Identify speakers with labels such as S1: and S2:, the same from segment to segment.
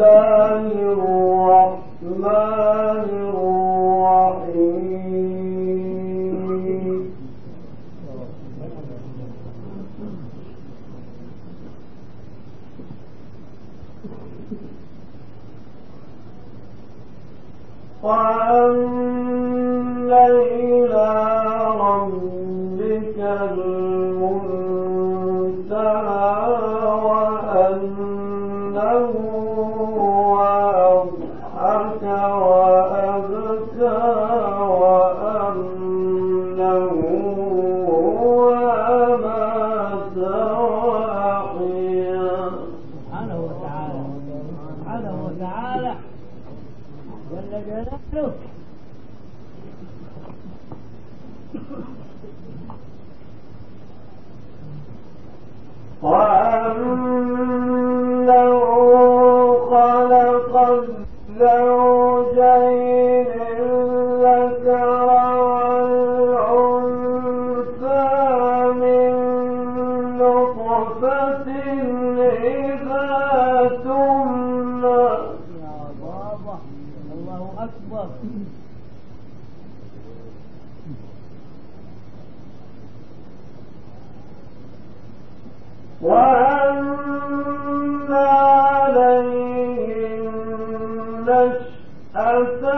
S1: الله
S2: وتعالى جل جلاله
S1: قالوا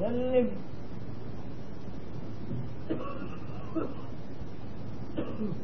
S2: وسلم you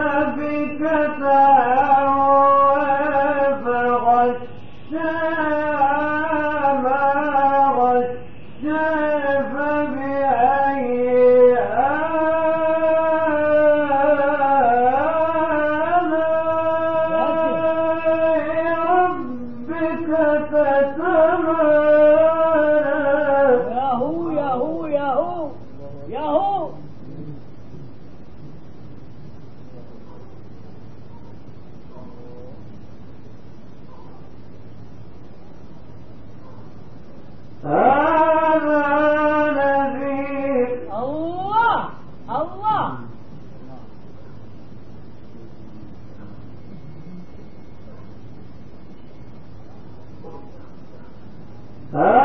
S1: والمؤتفكة هذا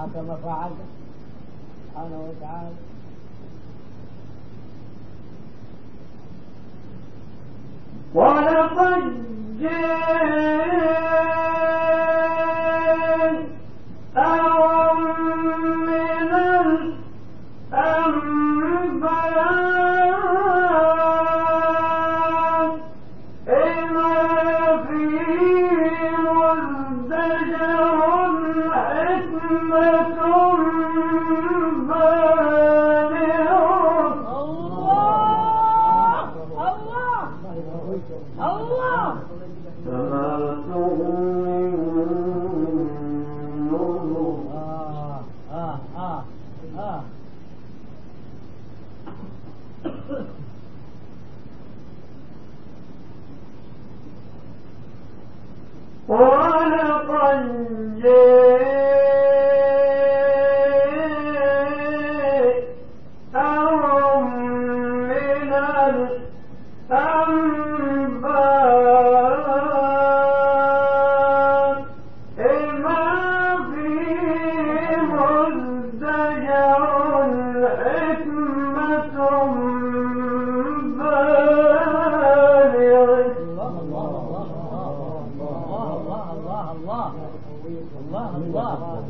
S2: حكم فعل سبحانه وتعالى.
S1: ولقد جاء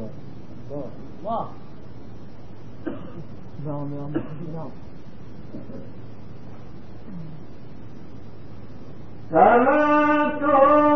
S2: 돼. 뭐? 와. 비가 오면 비가
S1: 오.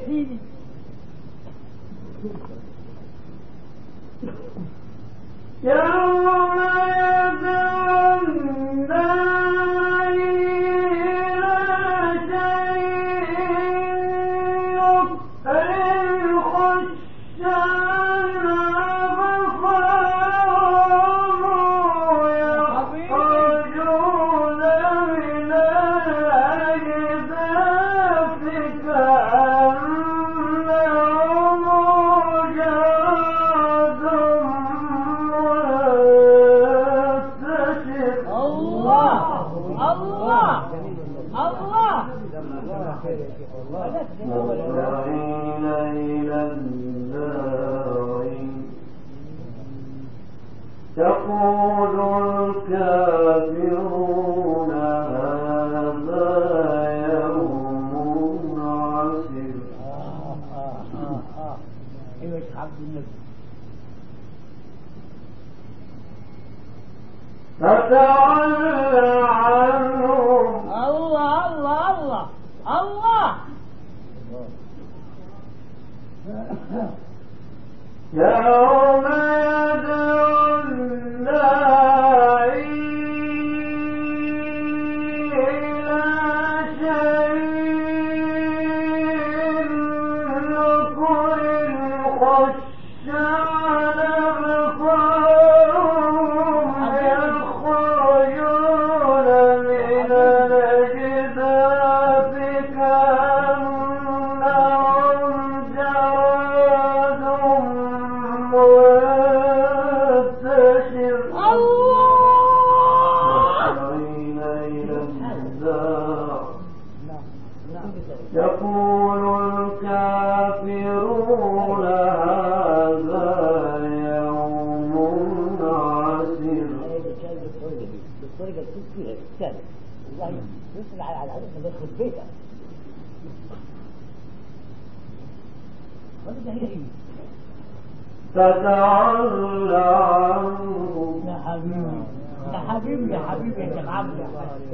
S2: Yazidi.
S1: يا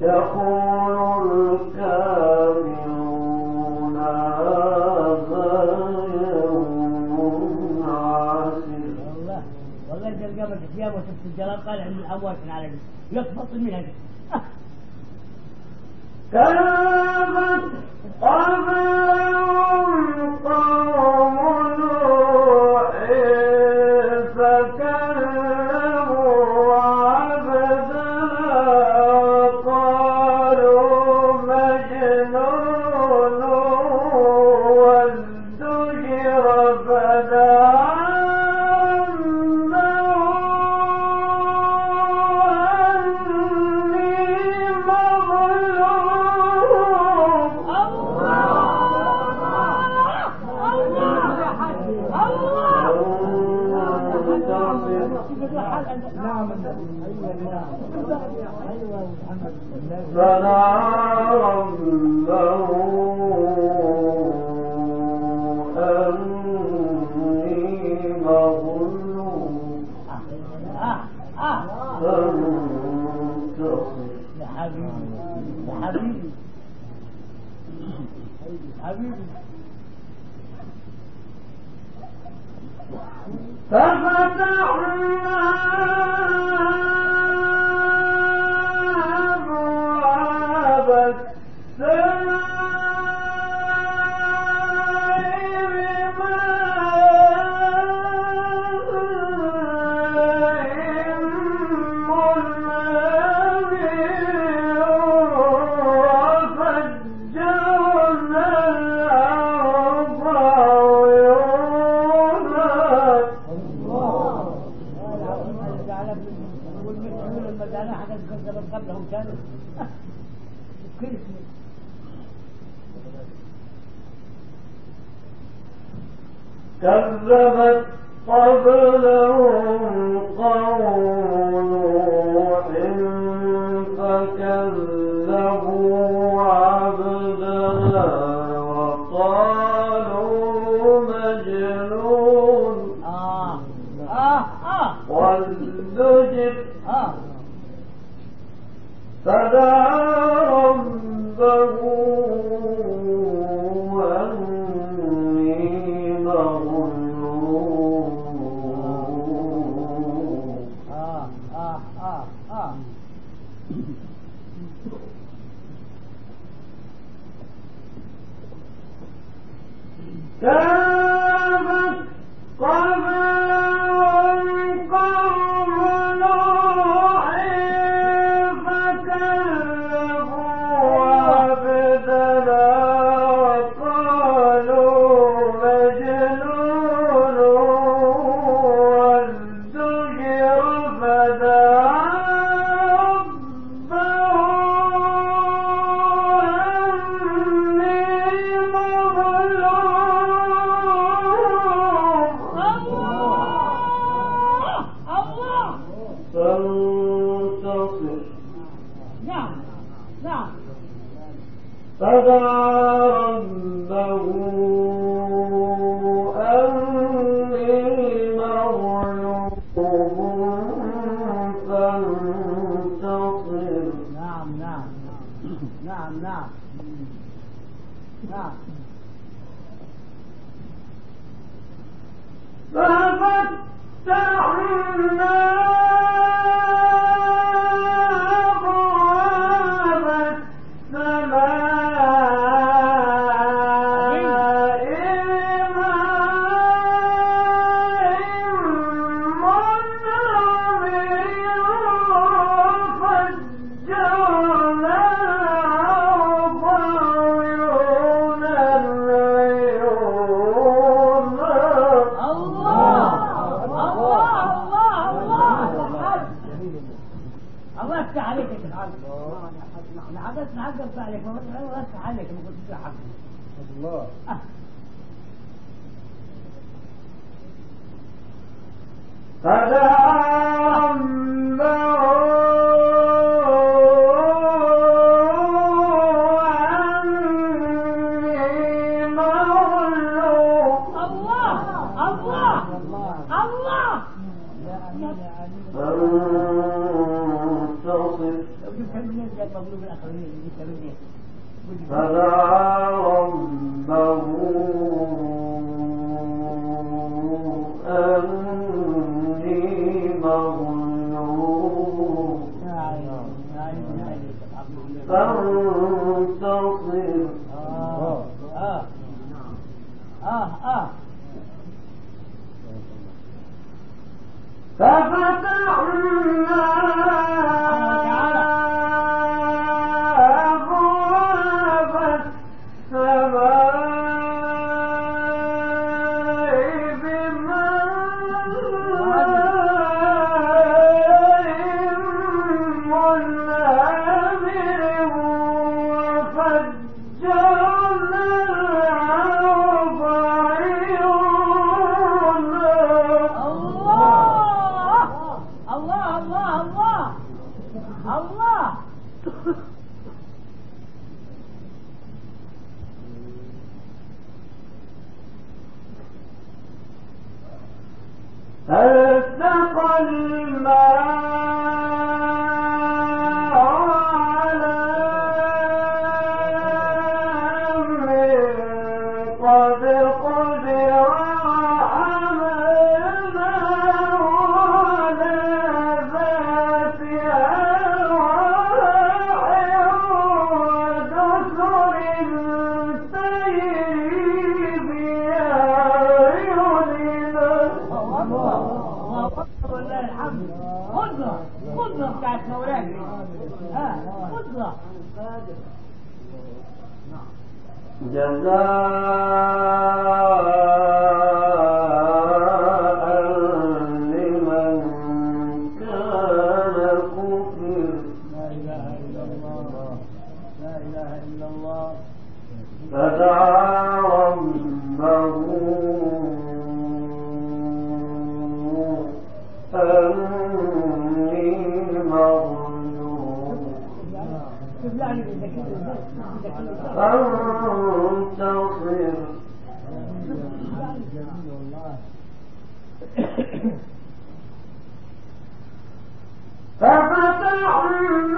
S1: يقول الكافرون هذا يوم
S2: والله قال عن الأموات العالمين يخبط منها. حبيبي حبيبي حبيبي
S1: ففتحنا
S2: كل
S1: كذبت قبلهم قوم نوح فكذبوا عبدنا وقالوا مجنون.
S2: problemas de la.
S1: جزاء فانتصر
S2: جميل والله
S1: ففتحنا